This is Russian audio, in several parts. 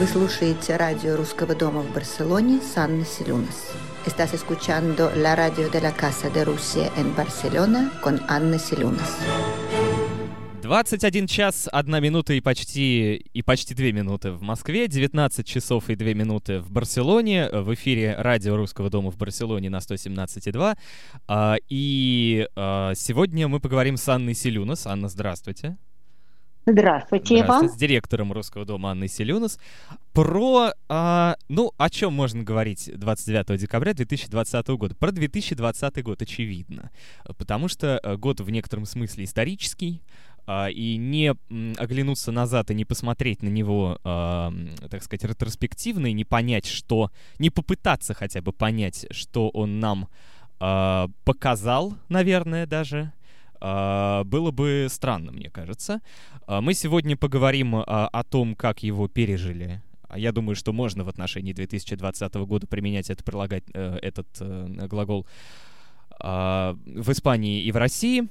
Вы слушаете радио Русского дома в Барселоне с Анной Селюнас. Estás escuchando la radio de la Casa de Rusia en Barcelona con Анна Селюнас. 21 час, 1 минута и почти, и почти 2 минуты в Москве, 19 часов и 2 минуты в Барселоне, в эфире радио Русского дома в Барселоне на 117,2. А, и а, сегодня мы поговорим с Анной Селюнас. Анна, здравствуйте. Здравствуйте, Иван. С директором Русского дома Анной Селюнас. Про, а, ну, о чем можно говорить 29 декабря 2020 года? Про 2020 год, очевидно. Потому что э, год в некотором смысле исторический, а, и не оглянуться назад и не посмотреть на него, а, так сказать, ретроспективно и не понять, что... Не попытаться хотя бы понять, что он нам а, показал, наверное, даже, было бы странно, мне кажется. Мы сегодня поговорим о том, как его пережили я думаю, что можно в отношении 2020 года применять это, прилагать э, этот э, глагол в Испании и в России.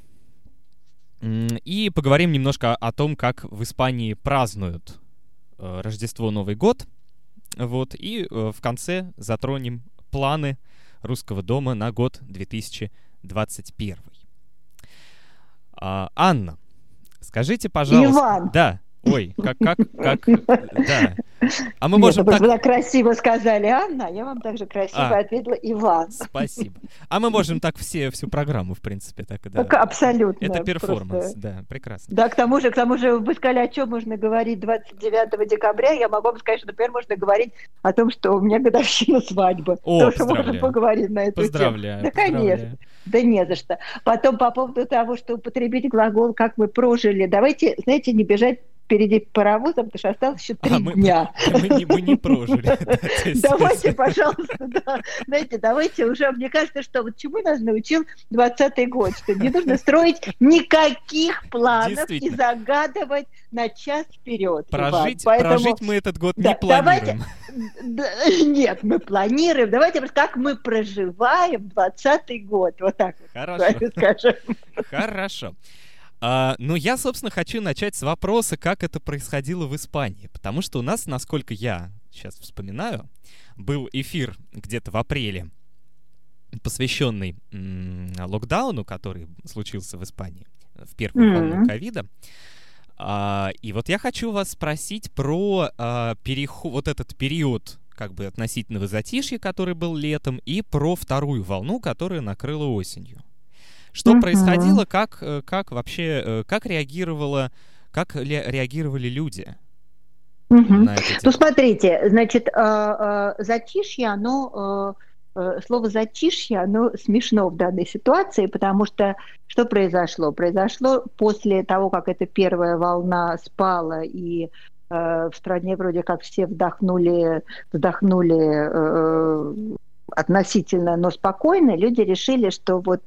И поговорим немножко о том, как в Испании празднуют э, Рождество, Новый год. Вот, и э, в конце затронем планы русского дома на год 2021. А, Анна, скажите, пожалуйста... Иван! Да. Ой, как, как, как, да. А мы можем Нет, так... Вы красиво сказали Анна, я вам также красиво а, ответила Иван. Спасибо. А мы можем так все, всю программу, в принципе, так, да. Так, абсолютно. Это перформанс, просто... да, прекрасно. Да, к тому же, к тому же, вы сказали, о чем можно говорить 29 декабря, я могу вам сказать, что, например, можно говорить о том, что у меня годовщина свадьбы. О, Тоже можно поговорить на эту поздравляю, тему. Да, конечно. Да не за что. Потом по поводу того, что употребить глагол «как мы прожили», давайте, знаете, не бежать впереди паровозом, потому что осталось еще три а, дня. Мы, мы, не, мы не прожили. Давайте, пожалуйста, знаете, давайте уже, мне кажется, что вот чему нас научил 20-й год, что не нужно строить никаких планов и загадывать на час вперед. Прожить, прожить мы этот год не планируем. Нет, мы планируем. Давайте как мы проживаем 20-й год. Вот так Хорошо. скажем. Хорошо. А, ну, я, собственно, хочу начать с вопроса, как это происходило в Испании. Потому что у нас, насколько я сейчас вспоминаю, был эфир где-то в апреле, посвященный м- локдауну, который случился в Испании в первую волну ковида. А, и вот я хочу вас спросить про а, переход, вот этот период как бы относительного затишья, который был летом, и про вторую волну, которая накрыла осенью. Что uh-huh. происходило, как, э, как вообще, э, как реагировала, как реагировали люди? Угу. Ну, смотрите, значит, э, затишье, оно, слово затишье, оно смешно в данной ситуации, потому что что произошло? Произошло после того, как эта первая волна спала и в стране вроде как все вдохнули, вдохнули относительно, но спокойно, люди решили, что вот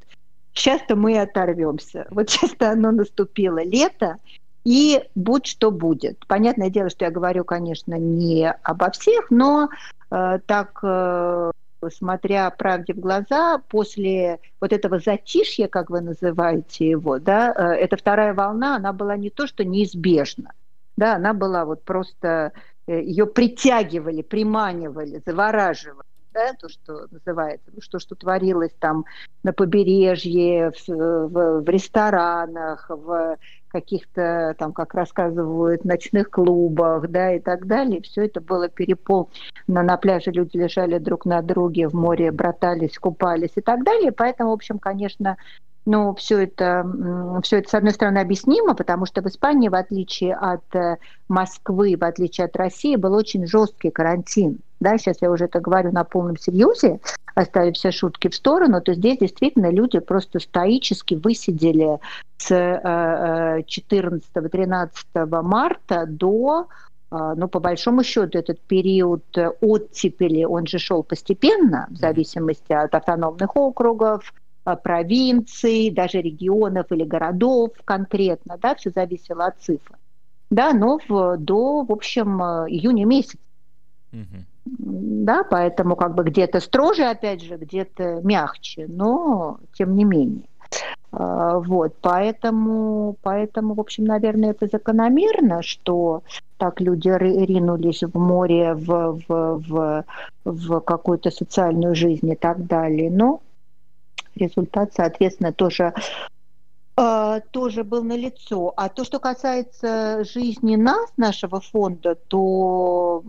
сейчас-то мы оторвемся. Вот сейчас-то оно наступило лето, и будь что будет. Понятное дело, что я говорю, конечно, не обо всех, но э, так, э, смотря правде в глаза, после вот этого затишья, как вы называете его, да, э, эта вторая волна, она была не то, что неизбежна, да, она была вот просто, э, ее притягивали, приманивали, завораживали да, то, что называется, ну, что, что творилось там на побережье, в, в, в ресторанах, в каких-то, там, как рассказывают, ночных клубах, да, и так далее. Все это было перепол. На, на пляже люди лежали друг на друге, в море братались, купались и так далее. Поэтому, в общем, конечно, ну, все это, все это, с одной стороны, объяснимо, потому что в Испании, в отличие от э, Москвы, в отличие от России, был очень жесткий карантин. Да, сейчас я уже это говорю на полном серьезе, оставив все шутки в сторону, то здесь действительно люди просто стоически высидели с 14-13 э, э, марта до ну, по большому счету, этот период оттепели, он же шел постепенно, в зависимости от автономных округов, провинций, даже регионов или городов конкретно, да, все зависело от цифр. Да, но в, до, в общем, э, июня месяца. Угу. Да, поэтому как бы где-то строже, опять же, где-то мягче, но тем не менее. А, вот, поэтому, поэтому, в общем, наверное, это закономерно, что так люди ринулись в море, в, в, в, в какую-то социальную жизнь и так далее. Но результат, соответственно, тоже а, тоже был налицо. А то, что касается жизни нас, нашего фонда, то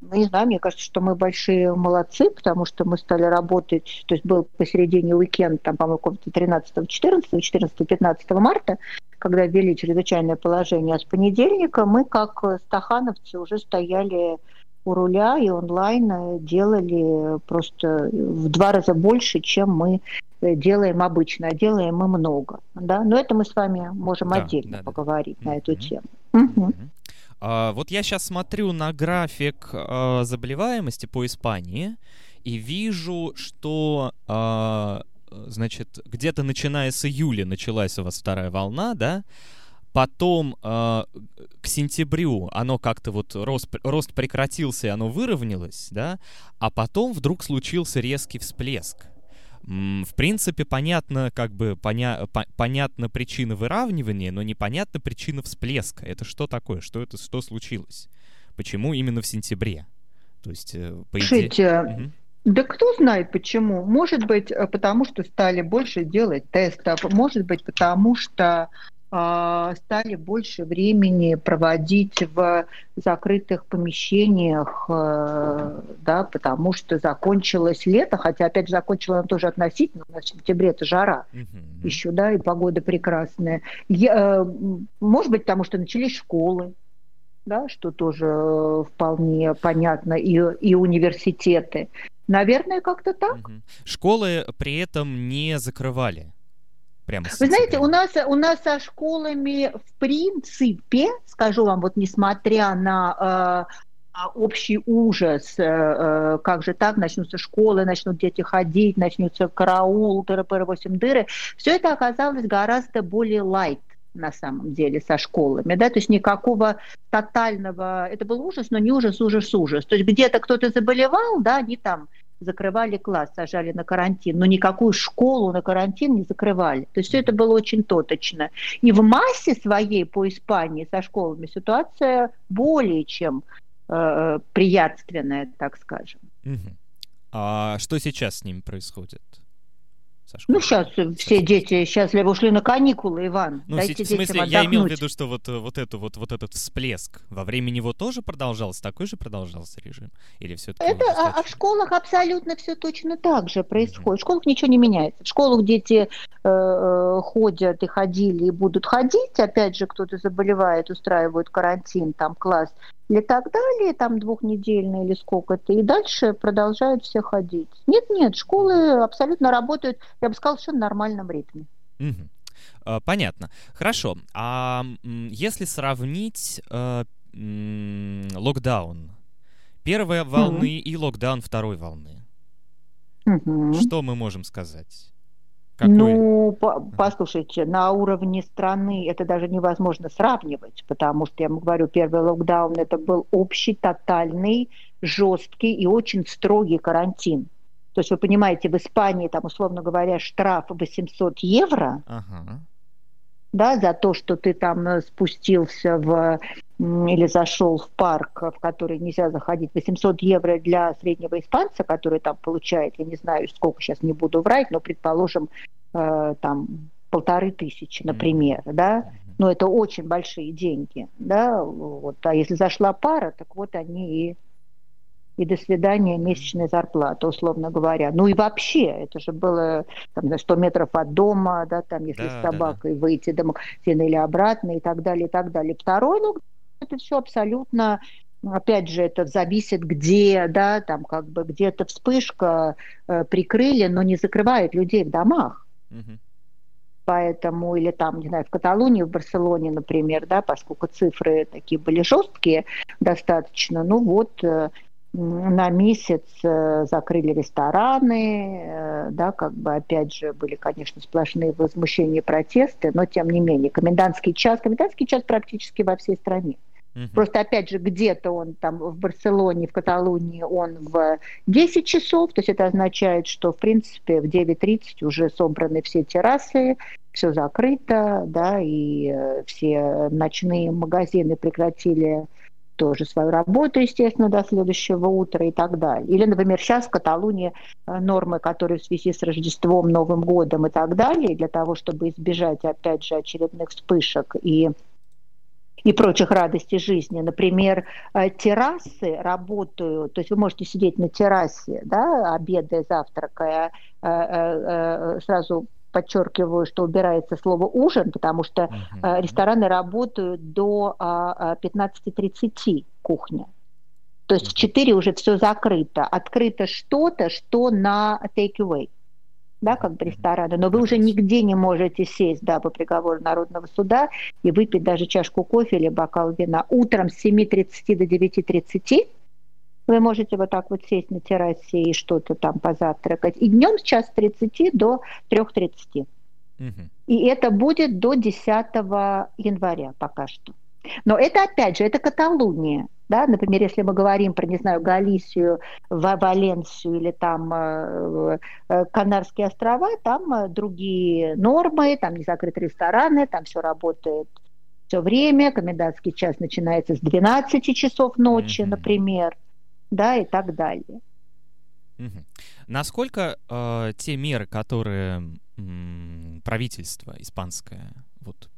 ну, не знаю, мне кажется, что мы большие молодцы, потому что мы стали работать, то есть был посередине уикенд, там, по-моему, 13, 14, 14, 15 марта, когда ввели чрезвычайное положение, а с понедельника мы, как стахановцы, уже стояли у руля и онлайн делали просто в два раза больше, чем мы делаем обычно, а делаем мы много. Да? Но это мы с вами можем да, отдельно да, поговорить да. на эту тему. Угу. А, вот я сейчас смотрю на график а, заболеваемости по Испании и вижу, что а, значит, где-то начиная с июля началась у вас вторая волна, да? Потом э, к сентябрю оно как-то вот рост, рост прекратился, и оно выровнялось, да, а потом вдруг случился резкий всплеск. В принципе, понятно, как бы поня по понятна причина выравнивания, но непонятна причина всплеска. Это что такое? Что это, что случилось? Почему именно в сентябре? То есть, э, по идее... Угу. Да кто знает почему. Может быть, э, потому что стали больше делать тестов, может быть, потому что стали больше времени проводить в закрытых помещениях, э, да, потому что закончилось лето, хотя опять же закончилось оно тоже относительно, у нас в сентябре это жара uh-huh. еще, да, и погода прекрасная. Я, э, может быть, потому что начались школы, да, что тоже вполне понятно, и, и университеты. Наверное, как-то так. Uh-huh. Школы при этом не закрывали прямо Вы знаете, у нас, у нас со школами в принципе, скажу вам, вот несмотря на э, общий ужас, э, э, как же так, начнутся школы, начнут дети ходить, начнутся караул, тыры-пыры, восемь дыры, все это оказалось гораздо более light на самом деле со школами, да, то есть никакого тотального, это был ужас, но не ужас, ужас, ужас. То есть где-то кто-то заболевал, да, они там закрывали класс, сажали на карантин, но никакую школу на карантин не закрывали. То есть все это было очень точечно. И в массе своей по Испании со школами ситуация более чем э, приятственная, так скажем. Угу. А что сейчас с ними происходит? Ну, сейчас все дети счастливо ушли на каникулы, Иван. Ну, Дайте в смысле, я имел в виду, что вот, э, вот, эту, вот, вот этот всплеск, во время него тоже продолжался, такой же продолжался режим? Или все-таки Это, а, а в школах абсолютно все точно так же происходит. Mm-hmm. В школах ничего не меняется. В школах дети э, э, ходят и ходили, и будут ходить. Опять же, кто-то заболевает, устраивают карантин, там класс или так далее, там двухнедельный или сколько-то, и дальше продолжают все ходить. Нет-нет, школы абсолютно работают, я бы сказала, в нормальном ритме. Угу. Понятно. Хорошо. А если сравнить э, локдаун первой волны угу. и локдаун второй волны, угу. что мы можем сказать? Какой? Ну, по послушайте, на уровне страны это даже невозможно сравнивать, потому что, я вам говорю, первый локдаун это был общий, тотальный, жесткий и очень строгий карантин. То есть вы понимаете, в Испании, там, условно говоря, штраф 800 евро, ага. да, за то, что ты там э, спустился в или зашел в парк, в который нельзя заходить, 800 евро для среднего испанца, который там получает, я не знаю, сколько сейчас не буду врать, но, предположим, э, там полторы тысячи, например, mm-hmm. да, но это очень большие деньги, да, вот, а если зашла пара, так вот они и и до свидания месячная зарплата, условно говоря. Ну и вообще, это же было там, 100 метров от дома, да, там, если да, с собакой да, да. выйти до магазина или обратно и так далее, и так далее. Второй, ну, это все абсолютно опять же, это зависит где, да, там как бы где-то вспышка э, прикрыли, но не закрывает людей в домах. Угу. Поэтому, или там, не знаю, в Каталонии, в Барселоне, например, да, поскольку цифры такие были жесткие достаточно, ну вот э, на месяц э, закрыли рестораны, э, да, как бы опять же были, конечно, сплошные возмущения и протесты, но тем не менее комендантский час, комендантский час практически во всей стране. Угу. Просто, опять же, где-то он там в Барселоне, в Каталонии он в 10 часов, то есть это означает, что, в принципе, в 9.30 уже собраны все террасы, все закрыто, да, и э, все ночные магазины прекратили тоже свою работу, естественно, до следующего утра и так далее. Или, например, сейчас в Каталунии э, нормы, которые в связи с Рождеством, Новым годом и так далее, для того, чтобы избежать, опять же, очередных вспышек и и прочих радостей жизни. Например, э, террасы работают, то есть вы можете сидеть на террасе, да, обедая, завтракая, сразу подчеркиваю, что убирается слово ужин, потому что uh-huh. рестораны работают до 15.30 а, кухня. То есть в 4 уже все закрыто. Открыто что-то, что на take-away, да, как бы рестораны. Но вы уже нигде не можете сесть, да, по приговору Народного суда и выпить даже чашку кофе или бокал вина. Утром с 7.30 до 9.30 вы можете вот так вот сесть на террасе и что-то там позавтракать. И днем с час 30 до 3.30. Угу. И это будет до 10 января пока что. Но это, опять же, это Каталуния. Да? Например, если мы говорим про, не знаю, Галисию, Валенсию или там э, э, Канарские острова, там э, другие нормы, там не закрыты рестораны, там все работает все время, комендантский час начинается с 12 часов ночи, mm-hmm. например да, и так далее. Насколько э, те меры, которые м, правительство испанское вот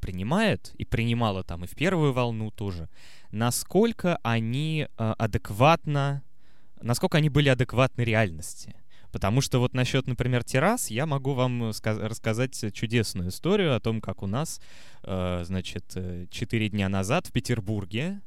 принимает и принимало там и в первую волну тоже, насколько они э, адекватно, насколько они были адекватны реальности? Потому что вот насчет, например, террас, я могу вам рассказать чудесную историю о том, как у нас, э, значит, э, четыре дня назад в Петербурге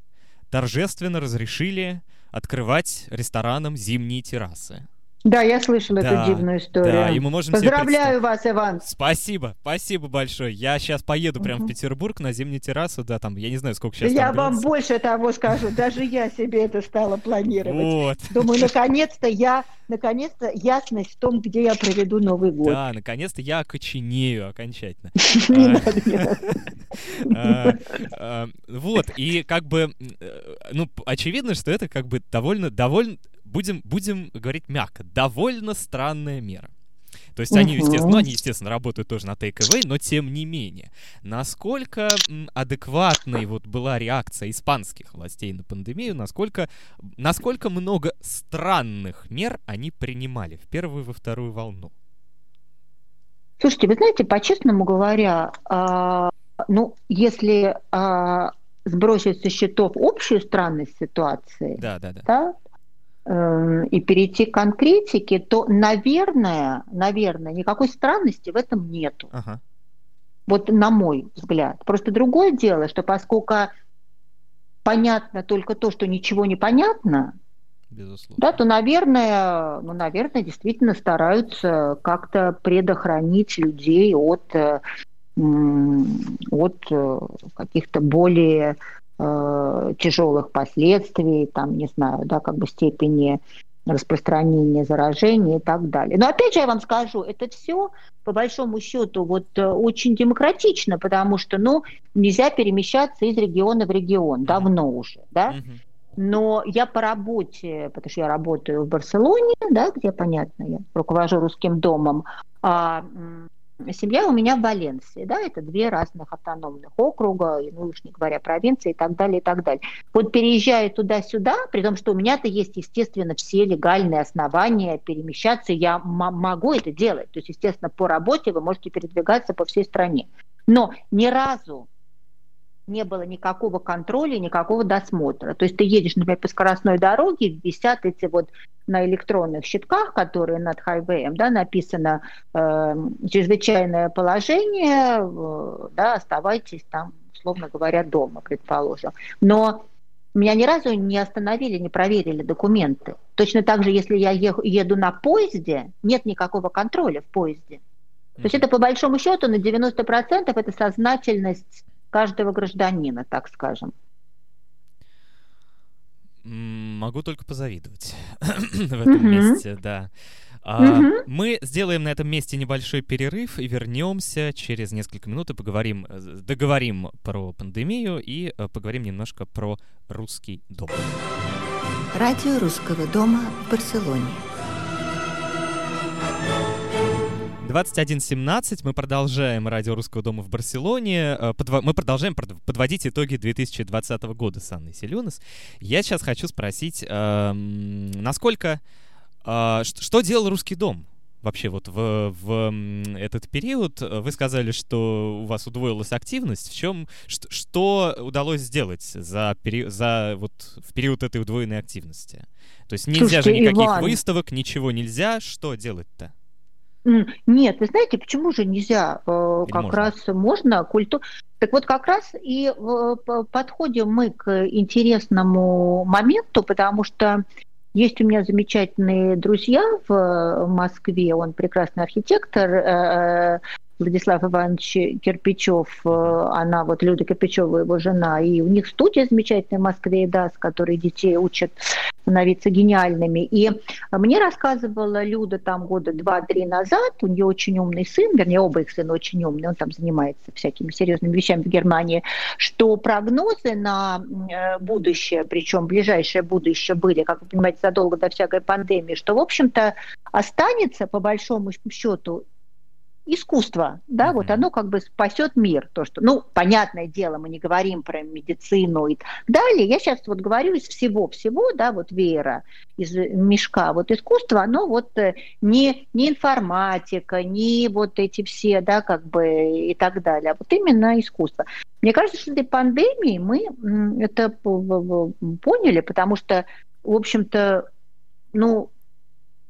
торжественно разрешили открывать ресторанам зимние террасы. Да, я слышала да, эту дивную историю. Да, и мы можем Поздравляю вас, Иван. Спасибо, спасибо большое. Я сейчас поеду прямо угу. в Петербург на зимнюю террасу, да, там, я не знаю, сколько сейчас Я вам больше того скажу, даже я себе это стала планировать. Вот. Думаю, наконец-то я, наконец-то ясность в том, где я проведу Новый год. Да, наконец-то я окоченею окончательно. А, а, вот, и как бы, э, ну, очевидно, что это как бы довольно, довольно будем, будем говорить мягко, довольно странная мера. То есть они, естественно, ну, они, естественно, работают тоже на take away, но тем не менее. Насколько адекватной вот была реакция испанских властей на пандемию, насколько, насколько много странных мер они принимали в первую и во вторую волну? Слушайте, вы знаете, по-честному говоря, э, ну, если э, сбросить со счетов общую странность ситуации, да, да, да. Да, и перейти к конкретике, то, наверное, наверное, никакой странности в этом нету. Ага. Вот на мой взгляд. Просто другое дело, что поскольку понятно только то, что ничего не понятно, Безусловно. да, то, наверное, ну, наверное, действительно стараются как-то предохранить людей от, э, от э, каких-то более э, тяжелых последствий, там, не знаю, да, как бы степени распространения заражения и так далее. Но опять же я вам скажу, это все по большому счету вот э, очень демократично, потому что, ну, нельзя перемещаться из региона в регион, давно уже, да. Но я по работе, потому что я работаю в Барселоне, да, где, понятно, я руковожу русским домом, а, семья у меня в Валенсии, да, это две разных автономных округа, ну уж не говоря провинции и так далее, и так далее. Вот переезжая туда-сюда, при том, что у меня-то есть, естественно, все легальные основания перемещаться, я могу это делать. То есть, естественно, по работе вы можете передвигаться по всей стране. Но ни разу не было никакого контроля, никакого досмотра. То есть ты едешь, например, по скоростной дороге, висят эти вот на электронных щитках, которые над хайвеем, да, написано э, чрезвычайное положение, э, да, оставайтесь там, условно говоря, дома, предположим. Но меня ни разу не остановили, не проверили документы. Точно так же, если я еду на поезде, нет никакого контроля в поезде. То есть это по большому счету на 90% это сознательность каждого гражданина, так скажем. Могу только позавидовать в этом месте, да. А, Мы сделаем на этом месте небольшой перерыв и вернемся через несколько минут и поговорим, э, договорим про пандемию и э, поговорим немножко про русский дом. Радио русского дома в Барселоне. 21.17. Мы продолжаем радио Русского дома в Барселоне. Э, подво... Мы продолжаем подводить итоги 2020 года с Анной Селюнас. Я сейчас хочу спросить, э, насколько... Э, что делал Русский дом? Вообще вот в, в этот период вы сказали, что у вас удвоилась активность. В чем, что, что удалось сделать за, пери, за вот в период этой удвоенной активности? То есть нельзя Слушайте, же никаких Иван... выставок, ничего нельзя. Что делать-то? Нет, вы знаете, почему же нельзя? Э, Или как можно? раз можно культуру. Так вот, как раз и э, подходим мы к интересному моменту, потому что есть у меня замечательные друзья в Москве, он прекрасный архитектор, э, Владислав Иванович Кирпичев, э, она вот Люда Кирпичева, его жена, и у них студия замечательная в Москве, да, с которой детей учат становиться гениальными. И мне рассказывала Люда там года два-три назад, у нее очень умный сын, вернее, оба их сына очень умные, он там занимается всякими серьезными вещами в Германии, что прогнозы на э, будущее, причем ближайшее будущее были, как вы понимаете, задолго до всякой пандемии, что, в общем-то, останется, по большому счету, искусство, да, mm-hmm. вот оно как бы спасет мир, то, что, ну, понятное дело, мы не говорим про медицину и далее, я сейчас вот говорю из всего-всего, да, вот веера, из мешка, вот искусство, оно вот э, не, не информатика, не вот эти все, да, как бы и так далее, а вот именно искусство. Мне кажется, что этой пандемии мы это поняли, потому что, в общем-то, ну,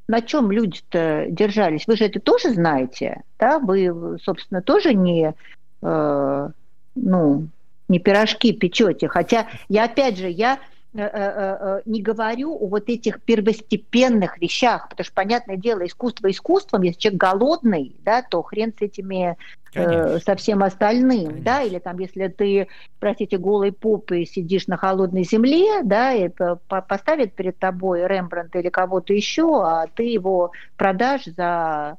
на чем люди-то держались? Вы же это тоже знаете, да? Вы, собственно, тоже не, э, ну, не пирожки печете. Хотя я, опять же, я не говорю о вот этих первостепенных вещах, потому что, понятное дело, искусство искусством, если человек голодный, да, то хрен с этими Конечно. со всем остальным, Конечно. да, или там, если ты, простите, голой попой сидишь на холодной земле, да, и поставит перед тобой Рембрандт или кого-то еще, а ты его продашь за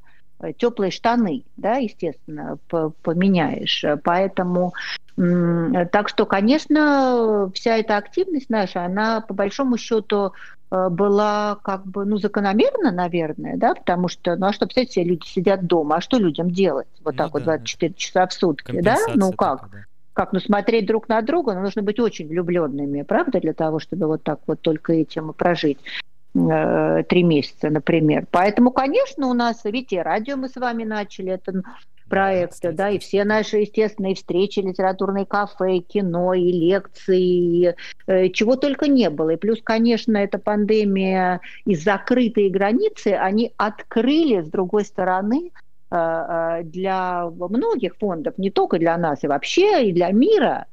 теплые штаны, да, естественно, поменяешь. Поэтому так что, конечно, вся эта активность наша, она по большому счету э, была как бы, ну, закономерна, наверное, да, потому что, ну, а что, представляете, люди сидят дома, а что людям делать вот ну, так да, вот 24 да. часа в сутки, да? Ну, как? Такая, да. Как, ну, смотреть друг на друга, ну, нужно быть очень влюбленными, правда, для того, чтобы вот так вот только этим прожить э, три месяца, например. Поэтому, конечно, у нас, видите, радио мы с вами начали, это проекта, да, и все наши, естественные встречи, литературные кафе, кино, и лекции, э, чего только не было. И плюс, конечно, эта пандемия и закрытые границы, они открыли, с другой стороны, э, э, для многих фондов, не только для нас, и вообще, и для мира.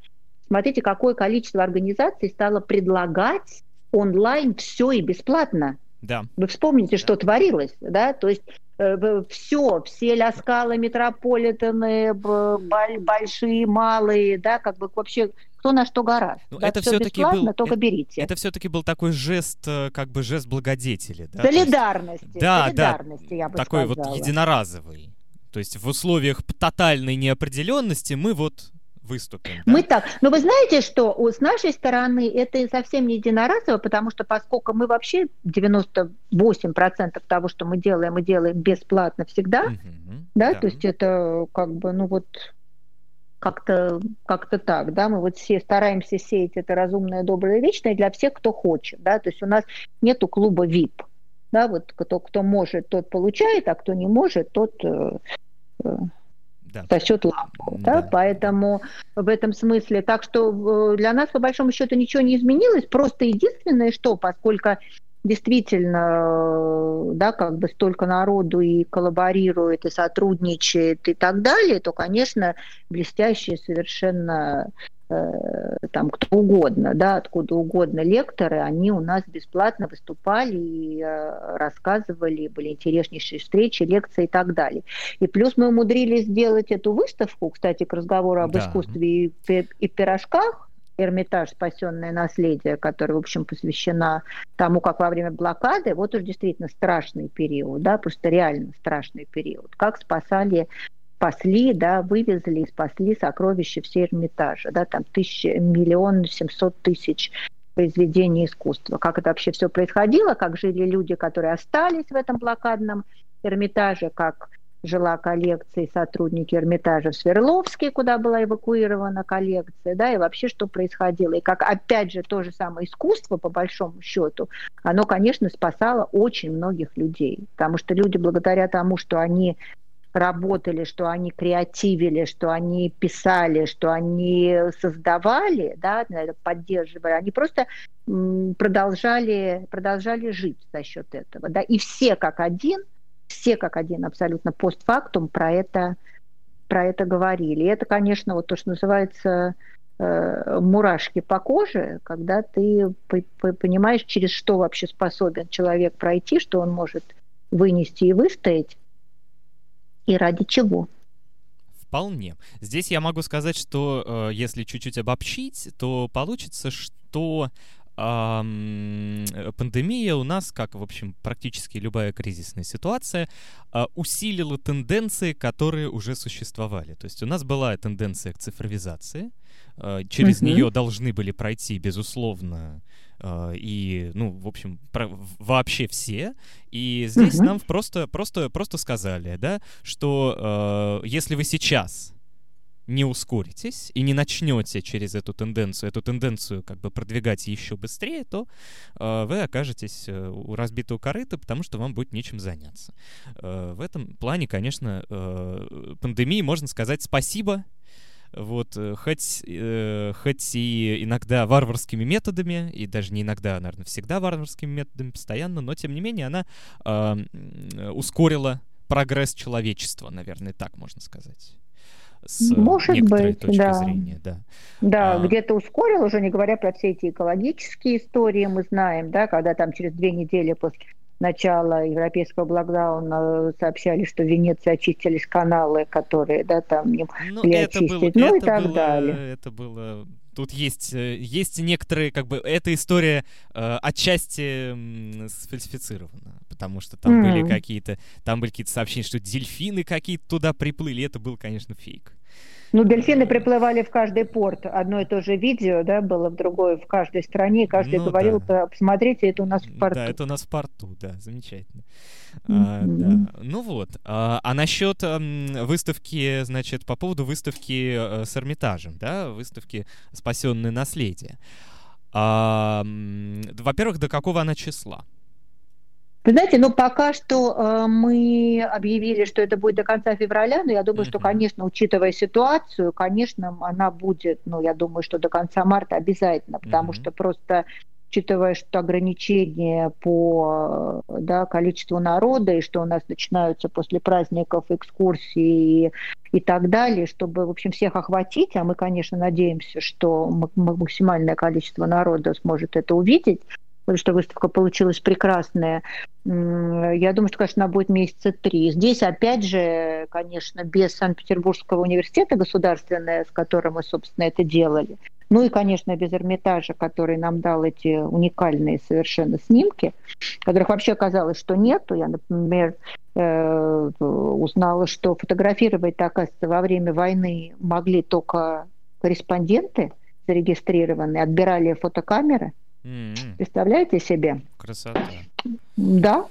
Смотрите, какое количество организаций стало предлагать онлайн все и бесплатно. Да. Вы вспомните, да. что творилось, да, то есть э, все, все ляскалы, метрополитены, большие, малые, да, как бы вообще кто на что гораст. Ну, да, это все-таки был, только берите. Это все-таки был такой жест, э, как бы жест благодетели, да? Солидарности. Есть, да, солидарности, да, я бы такой сказала. вот единоразовый. То есть в условиях тотальной неопределенности мы вот выступим. Да? Мы так. Но вы знаете, что с нашей стороны это совсем не единоразово, потому что поскольку мы вообще 98% того, что мы делаем, мы делаем бесплатно всегда, угу, да? да, то есть это как бы, ну вот как-то как так, да, мы вот все стараемся сеять это разумное, доброе, вечное для всех, кто хочет, да, то есть у нас нету клуба VIP, да, вот кто, кто может, тот получает, а кто не может, тот э, э, да. сосет лампу. Да. Да? Поэтому в этом смысле. Так что э, для нас, по большому счету, ничего не изменилось. Просто единственное, что, поскольку действительно, да, как бы столько народу и коллаборирует, и сотрудничает, и так далее, то, конечно, блестящие совершенно Э, там кто угодно, да, откуда угодно лекторы, они у нас бесплатно выступали и э, рассказывали, были интереснейшие встречи, лекции и так далее. И плюс мы умудрились сделать эту выставку, кстати, к разговору об да. искусстве и, и пирожках, Эрмитаж «Спасенное наследие», которая, в общем, посвящена тому, как во время блокады, вот уж действительно страшный период, да, просто реально страшный период, как спасали спасли, да, вывезли и спасли сокровища все Эрмитажа, да, там тысяча, миллион семьсот тысяч произведений искусства. Как это вообще все происходило, как жили люди, которые остались в этом блокадном Эрмитаже, как жила коллекция и сотрудники Эрмитажа в Свердловске, куда была эвакуирована коллекция, да, и вообще что происходило. И как, опять же, то же самое искусство, по большому счету, оно, конечно, спасало очень многих людей, потому что люди, благодаря тому, что они работали, что они креативили, что они писали, что они создавали, да, поддерживали, они просто продолжали, продолжали жить за счет этого. Да, и все как один – все как один абсолютно постфактум про это, про это говорили. И это, конечно, вот то, что называется э, мурашки по коже, когда ты понимаешь, через что вообще способен человек пройти, что он может вынести и выстоять, и ради чего. Вполне. Здесь я могу сказать, что э, если чуть-чуть обобщить, то получится, что пандемия у нас, как, в общем, практически любая кризисная ситуация, а, усилила тенденции, которые уже существовали. То есть у нас была тенденция к цифровизации, через uh-huh. нее должны были пройти, безусловно, и, ну, в общем, про, вообще все. И здесь uh-huh. нам просто, просто, просто сказали, да, что э, если вы сейчас не ускоритесь и не начнете через эту тенденцию, эту тенденцию как бы продвигать еще быстрее, то э, вы окажетесь э, у разбитого корыта, потому что вам будет нечем заняться. Э, в этом плане, конечно, э, пандемии можно сказать спасибо, вот, э, хоть, э, хоть и иногда варварскими методами, и даже не иногда, а, наверное, всегда варварскими методами, постоянно, но тем не менее она э, ускорила прогресс человечества, наверное, так можно сказать с Может быть, точки да. зрения, да. Да, а... где-то ускорил, уже не говоря про все эти экологические истории, мы знаем, да, когда там через две недели после начала европейского блокдауна сообщали, что в Венеции очистились каналы, которые, да, там не ну, могли очистить, было, ну и так было, далее. Это было тут есть, э, есть некоторые, как бы, эта история э, отчасти м, сфальсифицирована, потому что там mm. были какие-то, там были какие-то сообщения, что дельфины какие-то туда приплыли, это был, конечно, фейк. Ну, дельфины приплывали в каждый порт. Одно и то же видео, да, было в другой, в каждой стране. Каждый ну, говорил, да. посмотрите, это у нас в порту. Да, это у нас в порту, да, замечательно. Mm-hmm. А, да. Ну вот. А, а насчет а, выставки, значит, по поводу выставки а, с Эрмитажем, да, выставки «Спасенное наследие». А, во-первых, до какого она числа? Вы знаете, ну пока что э, мы объявили, что это будет до конца февраля, но я думаю, mm-hmm. что, конечно, учитывая ситуацию, конечно, она будет, ну я думаю, что до конца марта обязательно, потому mm-hmm. что просто учитывая, что ограничения по да, количеству народа, и что у нас начинаются после праздников экскурсии и, и так далее, чтобы, в общем, всех охватить, а мы, конечно, надеемся, что максимальное количество народа сможет это увидеть, потому что выставка получилась прекрасная. Я думаю, что, конечно, она будет месяца три. Здесь, опять же, конечно, без Санкт-Петербургского университета государственного, с которым мы, собственно, это делали, ну и, конечно, без Эрмитажа, который нам дал эти уникальные совершенно снимки, которых вообще оказалось, что нету. Я, например, э, узнала, что фотографировать, оказывается, во время войны могли только корреспонденты зарегистрированные, отбирали фотокамеры – Mm-hmm. Представляете себе? Красота. Да,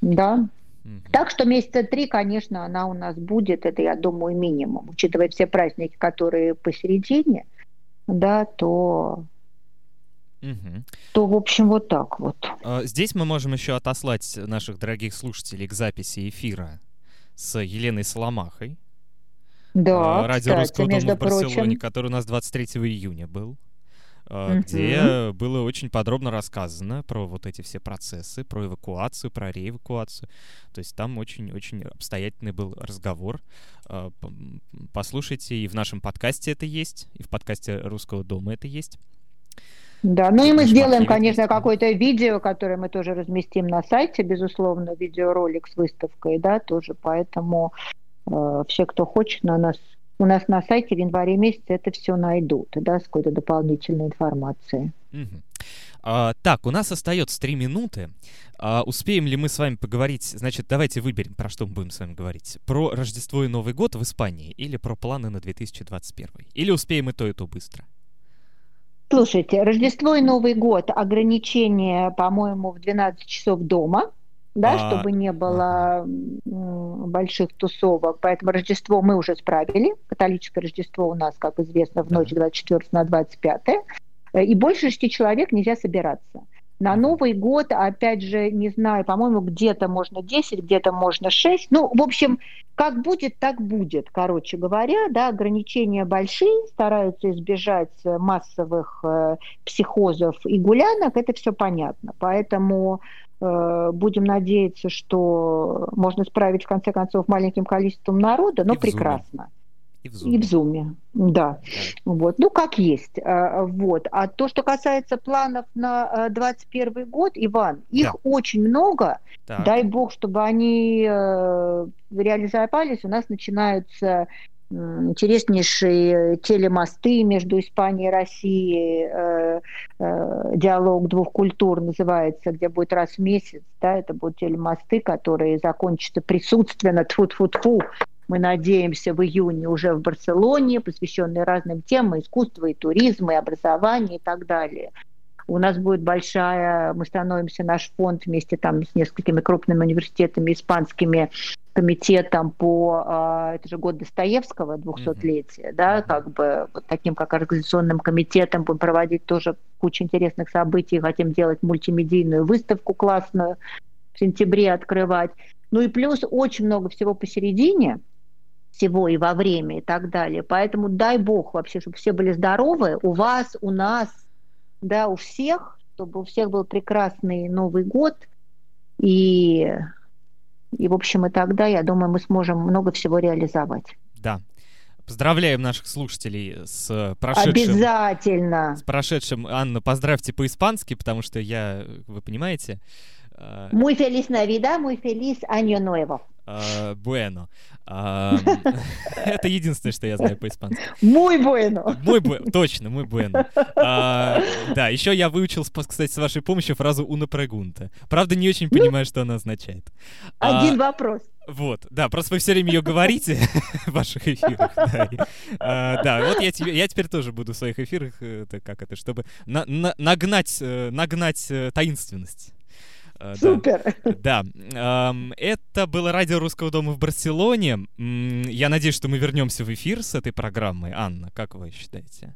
да. Mm-hmm. Так что месяца три, конечно, она у нас будет, это, я думаю, минимум. Учитывая все праздники, которые посередине, да, то Угу. То, в общем, вот так вот. А, здесь мы можем еще отослать наших дорогих слушателей к записи эфира с Еленой Соломахой. Да, Радио кстати, Русского дома в Барселоне, прочим. который у нас 23 июня был. Uh-huh. где было очень подробно рассказано про вот эти все процессы, про эвакуацию, про реэвакуацию. То есть там очень-очень обстоятельный был разговор. А, послушайте, и в нашем подкасте это есть, и в подкасте Русского дома это есть. Да, ну и мы сделаем, конечно, какое-то видео, которое мы тоже разместим на сайте, безусловно, видеоролик с выставкой, да, тоже, поэтому э, все, кто хочет на нас у нас на сайте в январе месяце это все найдут, да, с какой-то дополнительной информацией. Угу. А, так, у нас остается три минуты. А, успеем ли мы с вами поговорить? Значит, давайте выберем, про что мы будем с вами говорить. Про Рождество и Новый год в Испании или про планы на 2021? Или успеем и то, и то быстро? Слушайте, Рождество и Новый год ограничение, по-моему, в 12 часов дома – да, а, чтобы не было ага. больших тусовок. Поэтому Рождество мы уже справили. Католическое Рождество у нас, как известно, в ночь 24 на 25. И больше шести человек нельзя собираться. На Новый год, опять же, не знаю, по-моему, где-то можно 10, где-то можно 6. Ну, в общем, как будет, так будет, короче говоря. Да, ограничения большие, стараются избежать массовых э, психозов и гулянок, это все понятно. Поэтому э, будем надеяться, что можно справить, в конце концов, маленьким количеством народа, но и прекрасно. И в Зуме. И в Зуме, да. Вот. Ну, как есть. А, вот. А то, что касается планов на 2021 а, год, Иван, их да. очень много. Так. Дай бог, чтобы они э, реализовались. У нас начинаются интереснейшие телемосты между Испанией и Россией, э, э, диалог двух культур называется, где будет раз в месяц, да, это будут телемосты, которые закончатся присутственно, тфу-тфу-тфу, мы надеемся, в июне уже в Барселоне, посвященные разным темам искусства, и туризма, и образования и так далее. У нас будет большая, мы становимся, наш фонд вместе там с несколькими крупными университетами, испанскими комитетом по, а, это же год Достоевского, 200-летия, mm-hmm. да, как бы вот таким как организационным комитетом будем проводить тоже кучу интересных событий, хотим делать мультимедийную выставку классную, в сентябре открывать. Ну и плюс очень много всего посередине, всего и во время и так далее. Поэтому дай бог вообще, чтобы все были здоровы, у вас, у нас, да, у всех, чтобы у всех был прекрасный Новый год. И, и, в общем, и тогда, я думаю, мы сможем много всего реализовать. Да. Поздравляем наших слушателей с прошедшим... Обязательно! С прошедшим. Анна, поздравьте по-испански, потому что я, вы понимаете... Muy feliz Navidad, muy feliz Año Nuevo. Буэно. Это единственное, что я знаю по-испански. Мой буэно. Мой буэно, точно, мой буэно. Да, еще я выучил, кстати, с вашей помощью фразу «una pregunta». Правда, не очень понимаю, что она означает. Один вопрос. Вот, да, просто вы все время ее говорите в ваших эфирах. Да, а, да вот я, тебе, я теперь тоже буду в своих эфирах, это, как это, чтобы на, на, нагнать, э, нагнать э, таинственность. Э, Супер! Да. Это было радио Русского дома в Барселоне. Я надеюсь, что мы вернемся в эфир с этой программой. Анна, как вы считаете?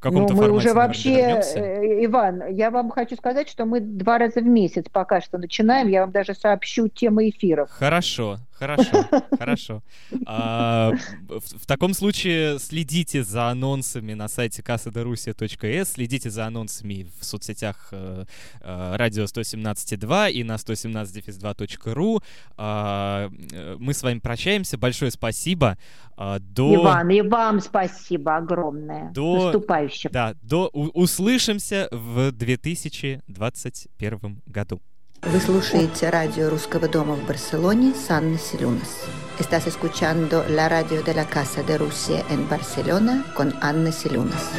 в каком-то ну, мы уже вообще, э, Иван, я вам хочу сказать, что мы два раза в месяц пока что начинаем. Я вам даже сообщу темы эфиров. Хорошо, хорошо, хорошо. А, в, таком случае следите за анонсами на сайте kasadarusia.s, следите за анонсами в соцсетях э, э, радио 117.2 и на 117-2.ru. А, мы с вами прощаемся. Большое спасибо. А, до... Иван, и вам спасибо огромное. До... Наступающим. Да, до... услышимся в 2021 году. Вы слушаете радио Русского дома в Барселоне с Анной Селюнас. Estás escuchando la radio de la Casa de Rusia en Barcelona con Anna Silunas.